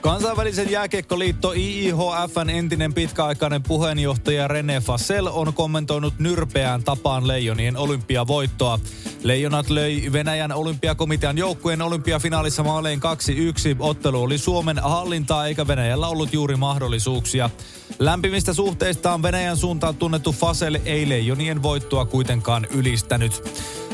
Kansainvälisen jääkiekkoliitto IIHFn entinen pitkäaikainen puheenjohtaja René Fassel on kommentoinut nyrpeään tapaan leijonien olympiavoittoa. Leijonat löi Venäjän olympiakomitean joukkueen olympiafinaalissa maaleen 2-1. Ottelu oli Suomen hallintaa eikä Venäjällä ollut juuri mahdollisuuksia. Lämpimistä suhteistaan Venäjän suuntaan tunnettu Fasel ei leijonien voittoa kuitenkaan ylistänyt.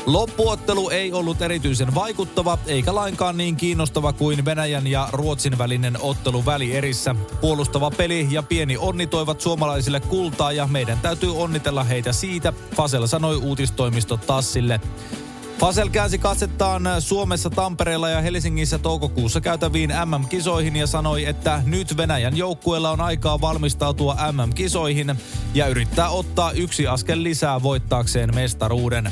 Loppuottelu ei ollut erityisen vaikuttava, eikä lainkaan niin kiinnostava kuin Venäjän ja Ruotsin välinen ottelu välierissä. Puolustava peli ja pieni onni toivat suomalaisille kultaa ja meidän täytyy onnitella heitä siitä, Fasel sanoi uutistoimisto Tassille. Fasel käänsi katsettaan Suomessa, Tampereella ja Helsingissä toukokuussa käytäviin MM-kisoihin ja sanoi, että nyt Venäjän joukkueella on aikaa valmistautua MM-kisoihin ja yrittää ottaa yksi askel lisää voittaakseen mestaruuden.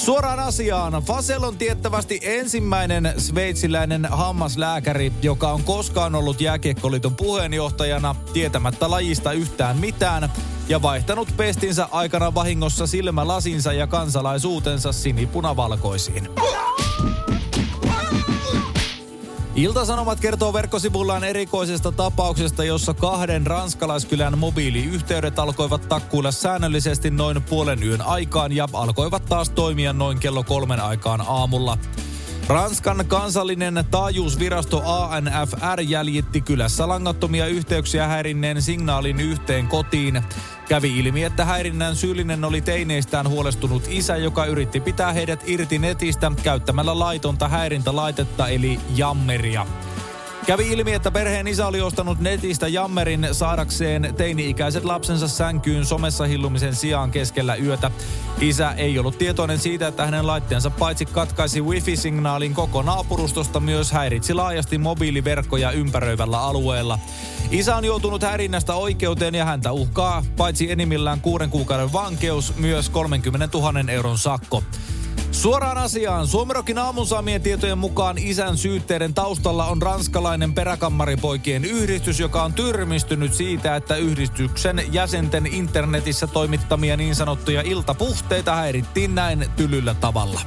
Suoraan asiaan. Fasel on tiettävästi ensimmäinen sveitsiläinen hammaslääkäri, joka on koskaan ollut jääkiekkoliiton puheenjohtajana tietämättä lajista yhtään mitään ja vaihtanut pestinsä aikana vahingossa silmälasinsa ja kansalaisuutensa sinipunavalkoisiin. Iltasanomat kertoo verkkosivullaan erikoisesta tapauksesta, jossa kahden ranskalaiskylän mobiiliyhteydet alkoivat takkuilla säännöllisesti noin puolen yön aikaan ja alkoivat taas toimia noin kello kolmen aikaan aamulla. Ranskan kansallinen taajuusvirasto ANFR jäljitti kylässä langattomia yhteyksiä häirinneen signaalin yhteen kotiin. Kävi ilmi, että häirinnän syyllinen oli teineistään huolestunut isä, joka yritti pitää heidät irti netistä käyttämällä laitonta häirintälaitetta eli jammeria. Kävi ilmi, että perheen isä oli ostanut netistä jammerin saadakseen teini-ikäiset lapsensa sänkyyn somessa hillumisen sijaan keskellä yötä. Isä ei ollut tietoinen siitä, että hänen laitteensa paitsi katkaisi wifi-signaalin koko naapurustosta, myös häiritsi laajasti mobiiliverkkoja ympäröivällä alueella. Isä on joutunut häirinnästä oikeuteen ja häntä uhkaa paitsi enimmillään kuuden kuukauden vankeus, myös 30 000 euron sakko. Suoraan asiaan. Suomerokin aamun saamien tietojen mukaan isän syytteiden taustalla on ranskalainen peräkammaripoikien yhdistys, joka on tyrmistynyt siitä, että yhdistyksen jäsenten internetissä toimittamia niin sanottuja iltapuhteita häirittiin näin tylyllä tavalla.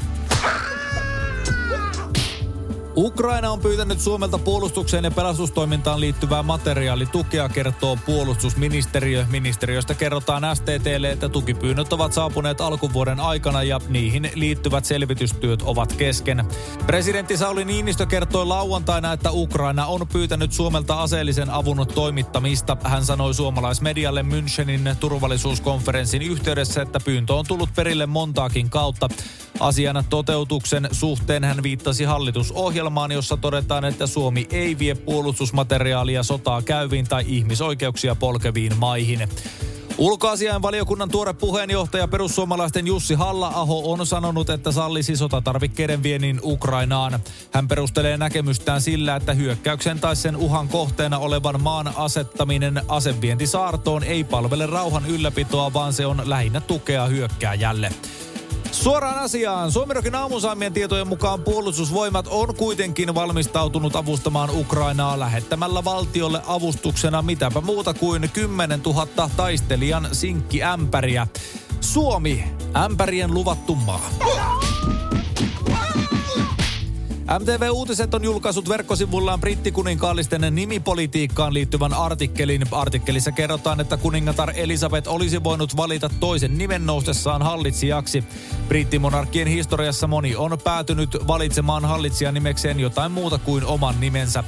Ukraina on pyytänyt Suomelta puolustukseen ja pelastustoimintaan liittyvää materiaalitukea, kertoo puolustusministeriö. Ministeriöstä kerrotaan STTlle, että tukipyynnöt ovat saapuneet alkuvuoden aikana ja niihin liittyvät selvitystyöt ovat kesken. Presidentti Sauli Niinistö kertoi lauantaina, että Ukraina on pyytänyt Suomelta aseellisen avun toimittamista. Hän sanoi suomalaismedialle Münchenin turvallisuuskonferenssin yhteydessä, että pyyntö on tullut perille montaakin kautta. Asian toteutuksen suhteen hän viittasi hallitusohjelmaan, jossa todetaan, että Suomi ei vie puolustusmateriaalia sotaa käyviin tai ihmisoikeuksia polkeviin maihin. Ulkoasiain valiokunnan tuore puheenjohtaja perussuomalaisten Jussi Halla-aho on sanonut, että sallisi sotatarvikkeiden viennin Ukrainaan. Hän perustelee näkemystään sillä, että hyökkäyksen tai sen uhan kohteena olevan maan asettaminen asevientisaartoon ei palvele rauhan ylläpitoa, vaan se on lähinnä tukea hyökkääjälle. Suoraan asiaan. Suomirokin aamusaamien tietojen mukaan puolustusvoimat on kuitenkin valmistautunut avustamaan Ukrainaa lähettämällä valtiolle avustuksena mitäpä muuta kuin 10 000 taistelijan sinkkiämpäriä. Suomi, ämpärien luvattu maa. MTV Uutiset on julkaissut verkkosivullaan brittikuninkaalisten nimipolitiikkaan liittyvän artikkelin. Artikkelissa kerrotaan, että kuningatar Elisabeth olisi voinut valita toisen nimen noustessaan hallitsijaksi. Brittimonarkkien historiassa moni on päätynyt valitsemaan hallitsijan nimekseen jotain muuta kuin oman nimensä.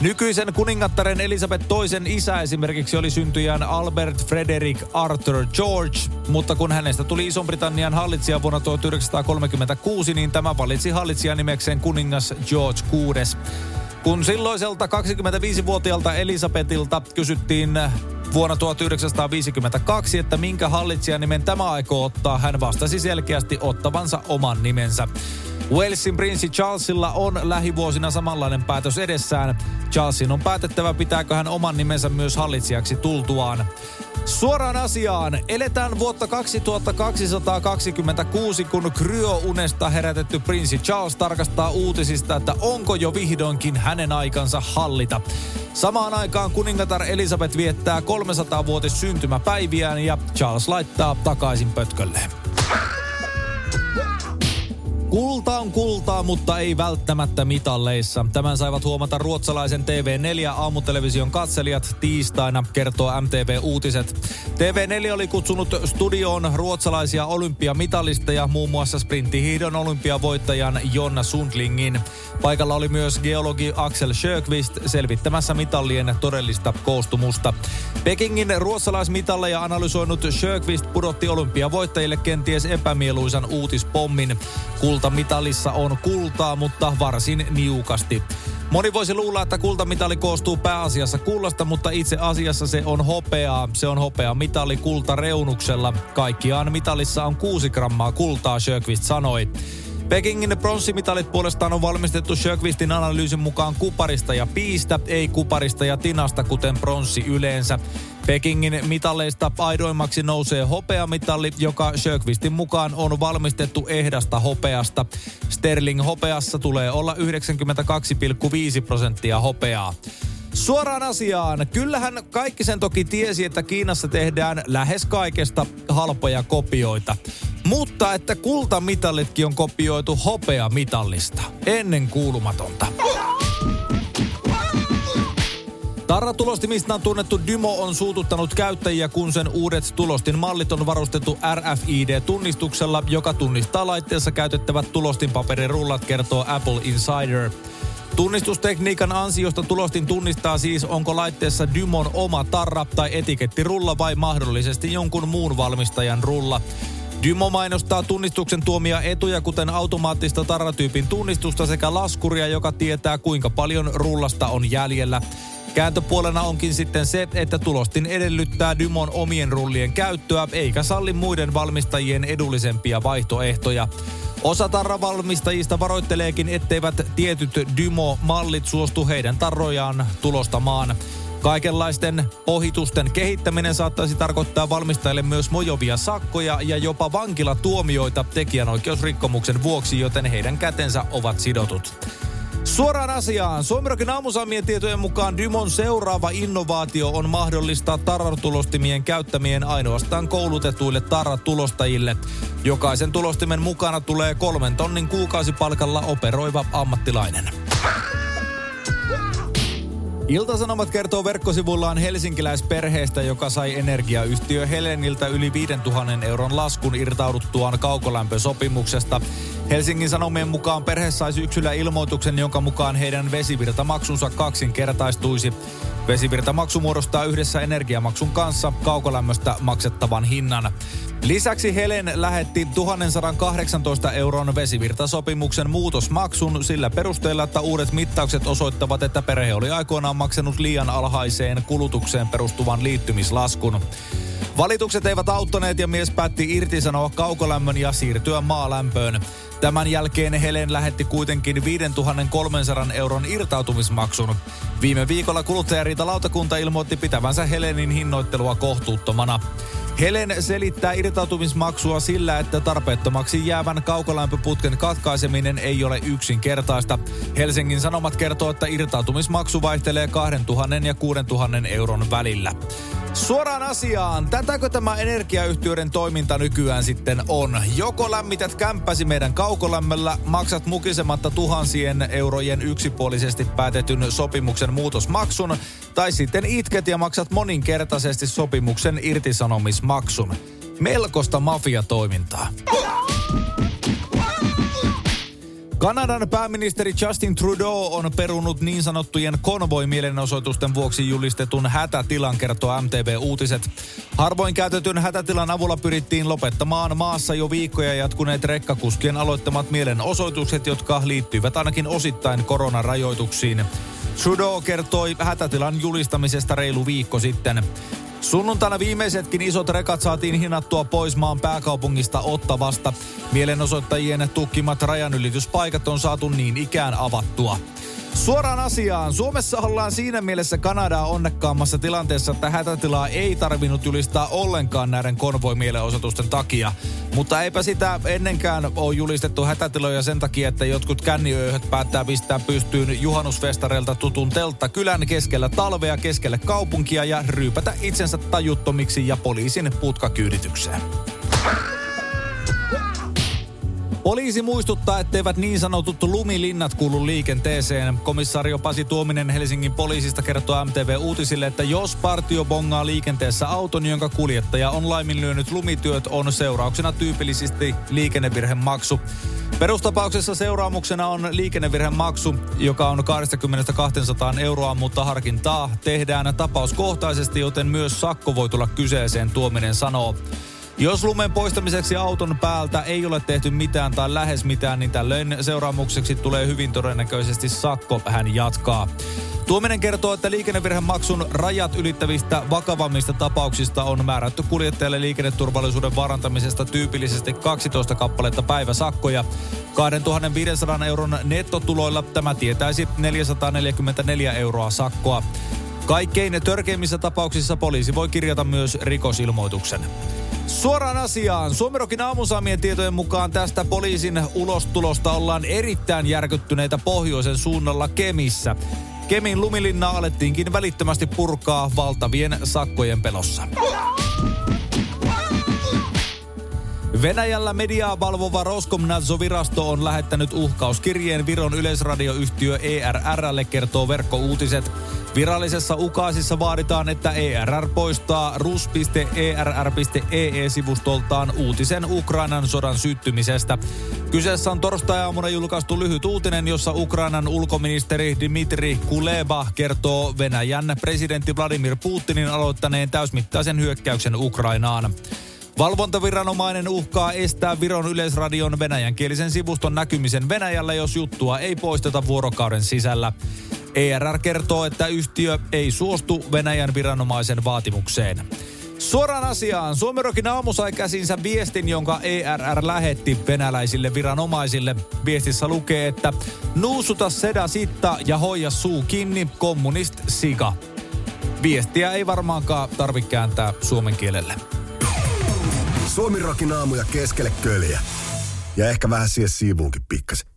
Nykyisen kuningattaren Elisabeth toisen isä esimerkiksi oli syntyjään Albert Frederick Arthur George, mutta kun hänestä tuli Ison-Britannian hallitsija vuonna 1936, niin tämä valitsi hallitsijan nimekseen kuningas George VI. Kun silloiselta 25-vuotiaalta Elisabetilta kysyttiin vuonna 1952, että minkä hallitsijan nimen tämä aikoo ottaa, hän vastasi selkeästi ottavansa oman nimensä. Walesin prinssi Charlesilla on lähivuosina samanlainen päätös edessään. Charlesin on päätettävä, pitääkö hän oman nimensä myös hallitsijaksi tultuaan. Suoraan asiaan. Eletään vuotta 2226, kun kryo-unesta herätetty prinssi Charles tarkastaa uutisista, että onko jo vihdoinkin hänen aikansa hallita. Samaan aikaan kuningatar Elisabeth viettää 300-vuotis syntymäpäiviään ja Charles laittaa takaisin pötkölleen. Kulta on kultaa, mutta ei välttämättä mitalleissa. Tämän saivat huomata ruotsalaisen TV4 aamutelevision katselijat tiistaina, kertoo MTV Uutiset. TV4 oli kutsunut studioon ruotsalaisia olympiamitalisteja, muun muassa sprinttihiidon olympiavoittajan Jonna Sundlingin. Paikalla oli myös geologi Axel Sjöqvist selvittämässä mitallien todellista koostumusta. Pekingin ruotsalaismitalleja analysoinut Sjöqvist pudotti olympiavoittajille kenties epämieluisan uutispommin. Kultamitalissa on kultaa, mutta varsin niukasti. Moni voisi luulla, että kultamitali koostuu pääasiassa kullasta, mutta itse asiassa se on hopeaa. Se on hopea mitali kultareunuksella. Kaikkiaan mitalissa on 6 grammaa kultaa, Sjöqvist sanoi. Pekingin pronssimitalit puolestaan on valmistettu Sjöqvistin analyysin mukaan kuparista ja piistä, ei kuparista ja tinasta, kuten pronssi yleensä. Pekingin mitaleista aidoimmaksi nousee hopeamitalli, joka Sjöqvistin mukaan on valmistettu ehdasta hopeasta. Sterling hopeassa tulee olla 92,5 prosenttia hopeaa. Suoraan asiaan. Kyllähän kaikki sen toki tiesi, että Kiinassa tehdään lähes kaikesta halpoja kopioita. Mutta että kultamitallitkin on kopioitu hopeamitallista. Ennen kuulumatonta. Tarratulostimista tunnettu Dymo on suututtanut käyttäjiä, kun sen uudet tulostin mallit on varustettu RFID-tunnistuksella, joka tunnistaa laitteessa käytettävät tulostinpaperirullat, kertoo Apple Insider. Tunnistustekniikan ansiosta tulostin tunnistaa siis, onko laitteessa Dymon oma tarra tai etikettirulla vai mahdollisesti jonkun muun valmistajan rulla. Dymo mainostaa tunnistuksen tuomia etuja, kuten automaattista tarratyypin tunnistusta sekä laskuria, joka tietää kuinka paljon rullasta on jäljellä. Kääntöpuolena onkin sitten se, että tulostin edellyttää Dymon omien rullien käyttöä, eikä salli muiden valmistajien edullisempia vaihtoehtoja. Osa tarravalmistajista varoitteleekin, etteivät tietyt Dymo-mallit suostu heidän tarrojaan tulostamaan. Kaikenlaisten ohitusten kehittäminen saattaisi tarkoittaa valmistajille myös mojovia sakkoja ja jopa vankilatuomioita tekijänoikeusrikkomuksen vuoksi, joten heidän kätensä ovat sidotut. Suoraan asiaan. Suomirokin aamusaamien tietojen mukaan Dymon seuraava innovaatio on mahdollistaa tarratulostimien käyttämien ainoastaan koulutetuille tarratulostajille. Jokaisen tulostimen mukana tulee kolmen tonnin kuukausipalkalla operoiva ammattilainen. Iltasanomat kertoo verkkosivullaan helsinkiläisperheestä, joka sai energiayhtiö Heleniltä yli 5000 euron laskun irtauduttuaan kaukolämpösopimuksesta. Helsingin Sanomien mukaan perhe sai syksyllä ilmoituksen, jonka mukaan heidän vesivirtamaksunsa kaksinkertaistuisi. Vesivirtamaksu muodostaa yhdessä energiamaksun kanssa kaukolämmöstä maksettavan hinnan. Lisäksi Helen lähetti 1118 euron vesivirtasopimuksen muutosmaksun sillä perusteella, että uudet mittaukset osoittavat, että perhe oli aikoinaan maksanut liian alhaiseen kulutukseen perustuvan liittymislaskun. Valitukset eivät auttaneet ja mies päätti irtisanoa kaukolämmön ja siirtyä maalämpöön. Tämän jälkeen Helen lähetti kuitenkin 5300 euron irtautumismaksun. Viime viikolla kuluttajariitalautakunta ilmoitti pitävänsä Helenin hinnoittelua kohtuuttomana. Helen selittää irtautumismaksua sillä, että tarpeettomaksi jäävän kaukolämpöputken katkaiseminen ei ole yksinkertaista. Helsingin Sanomat kertoo, että irtautumismaksu vaihtelee 2000 ja 6000 euron välillä. Suoraan asiaan, tätäkö tämä energiayhtiöiden toiminta nykyään sitten on? Joko lämmität kämppäsi meidän kaukolämmöllä, maksat mukisematta tuhansien eurojen yksipuolisesti päätetyn sopimuksen muutosmaksun, tai sitten itket ja maksat moninkertaisesti sopimuksen irtisanomismaksun. Melkoista mafiatoimintaa. Kanadan pääministeri Justin Trudeau on perunut niin sanottujen konvoi-mielenosoitusten vuoksi julistetun hätätilan, kertoo MTV Uutiset. Harvoin käytetyn hätätilan avulla pyrittiin lopettamaan maassa jo viikkoja jatkuneet rekkakuskien aloittamat mielenosoitukset, jotka liittyivät ainakin osittain koronarajoituksiin. Trudeau kertoi hätätilan julistamisesta reilu viikko sitten. Sunnuntaina viimeisetkin isot rekat saatiin hinnattua pois maan pääkaupungista Ottavasta. Mielenosoittajien tukkimat rajanylityspaikat on saatu niin ikään avattua. Suoraan asiaan. Suomessa ollaan siinä mielessä Kanadaa onnekkaammassa tilanteessa, että hätätilaa ei tarvinnut julistaa ollenkaan näiden konvoimielenosoitusten takia. Mutta eipä sitä ennenkään ole julistettu hätätiloja sen takia, että jotkut känniööhöt päättää pistää pystyyn juhannusfestareilta tutun teltta kylän keskellä talvea keskelle kaupunkia ja ryypätä itsensä tajuttomiksi ja poliisin putkakyyditykseen. Poliisi muistuttaa, etteivät niin sanotut lumilinnat kuulu liikenteeseen. Komissaario Pasi Tuominen Helsingin poliisista kertoo MTV Uutisille, että jos partio bongaa liikenteessä auton, jonka kuljettaja on laiminlyönyt lumityöt, on seurauksena tyypillisesti liikennevirhemaksu. Perustapauksessa seuraamuksena on liikennevirhemaksu, joka on 20-200 euroa, mutta harkintaa tehdään tapauskohtaisesti, joten myös sakko voi tulla kyseeseen, Tuominen sanoo. Jos lumen poistamiseksi auton päältä ei ole tehty mitään tai lähes mitään, niin tällöin seuraamukseksi tulee hyvin todennäköisesti sakko, hän jatkaa. Tuominen kertoo, että liikennevirhemaksun rajat ylittävistä vakavammista tapauksista on määrätty kuljettajalle liikenneturvallisuuden varantamisesta tyypillisesti 12 kappaletta päiväsakkoja. 2500 euron nettotuloilla tämä tietäisi 444 euroa sakkoa. Kaikkein törkeimmissä tapauksissa poliisi voi kirjata myös rikosilmoituksen. Suoraan asiaan. Suomerokin aamusaamien tietojen mukaan tästä poliisin ulostulosta ollaan erittäin järkyttyneitä pohjoisen suunnalla Kemissä. Kemin lumilinna alettiinkin välittömästi purkaa valtavien sakkojen pelossa. Venäjällä mediaa valvova Roskomnadzovirasto on lähettänyt uhkauskirjeen Viron yleisradioyhtiö ERRlle, kertoo verkkouutiset. Virallisessa ukaasissa vaaditaan, että ERR poistaa rus.err.ee-sivustoltaan uutisen Ukrainan sodan syttymisestä. Kyseessä on torstai-aamuna julkaistu lyhyt uutinen, jossa Ukrainan ulkoministeri Dmitri Kuleba kertoo Venäjän presidentti Vladimir Putinin aloittaneen täysmittaisen hyökkäyksen Ukrainaan. Valvontaviranomainen uhkaa estää Viron yleisradion venäjänkielisen sivuston näkymisen Venäjällä, jos juttua ei poisteta vuorokauden sisällä. ERR kertoo, että yhtiö ei suostu Venäjän viranomaisen vaatimukseen. Suoraan asiaan. Suomerokin aamu sai käsinsä viestin, jonka ERR lähetti venäläisille viranomaisille. Viestissä lukee, että nuusuta seda sitta ja hoija suu kiinni, kommunist siga. Viestiä ei varmaankaan tarvitse kääntää suomen kielelle. Suomi rokin aamuja keskelle köljä. Ja ehkä vähän siihen siivuunkin pikkasen.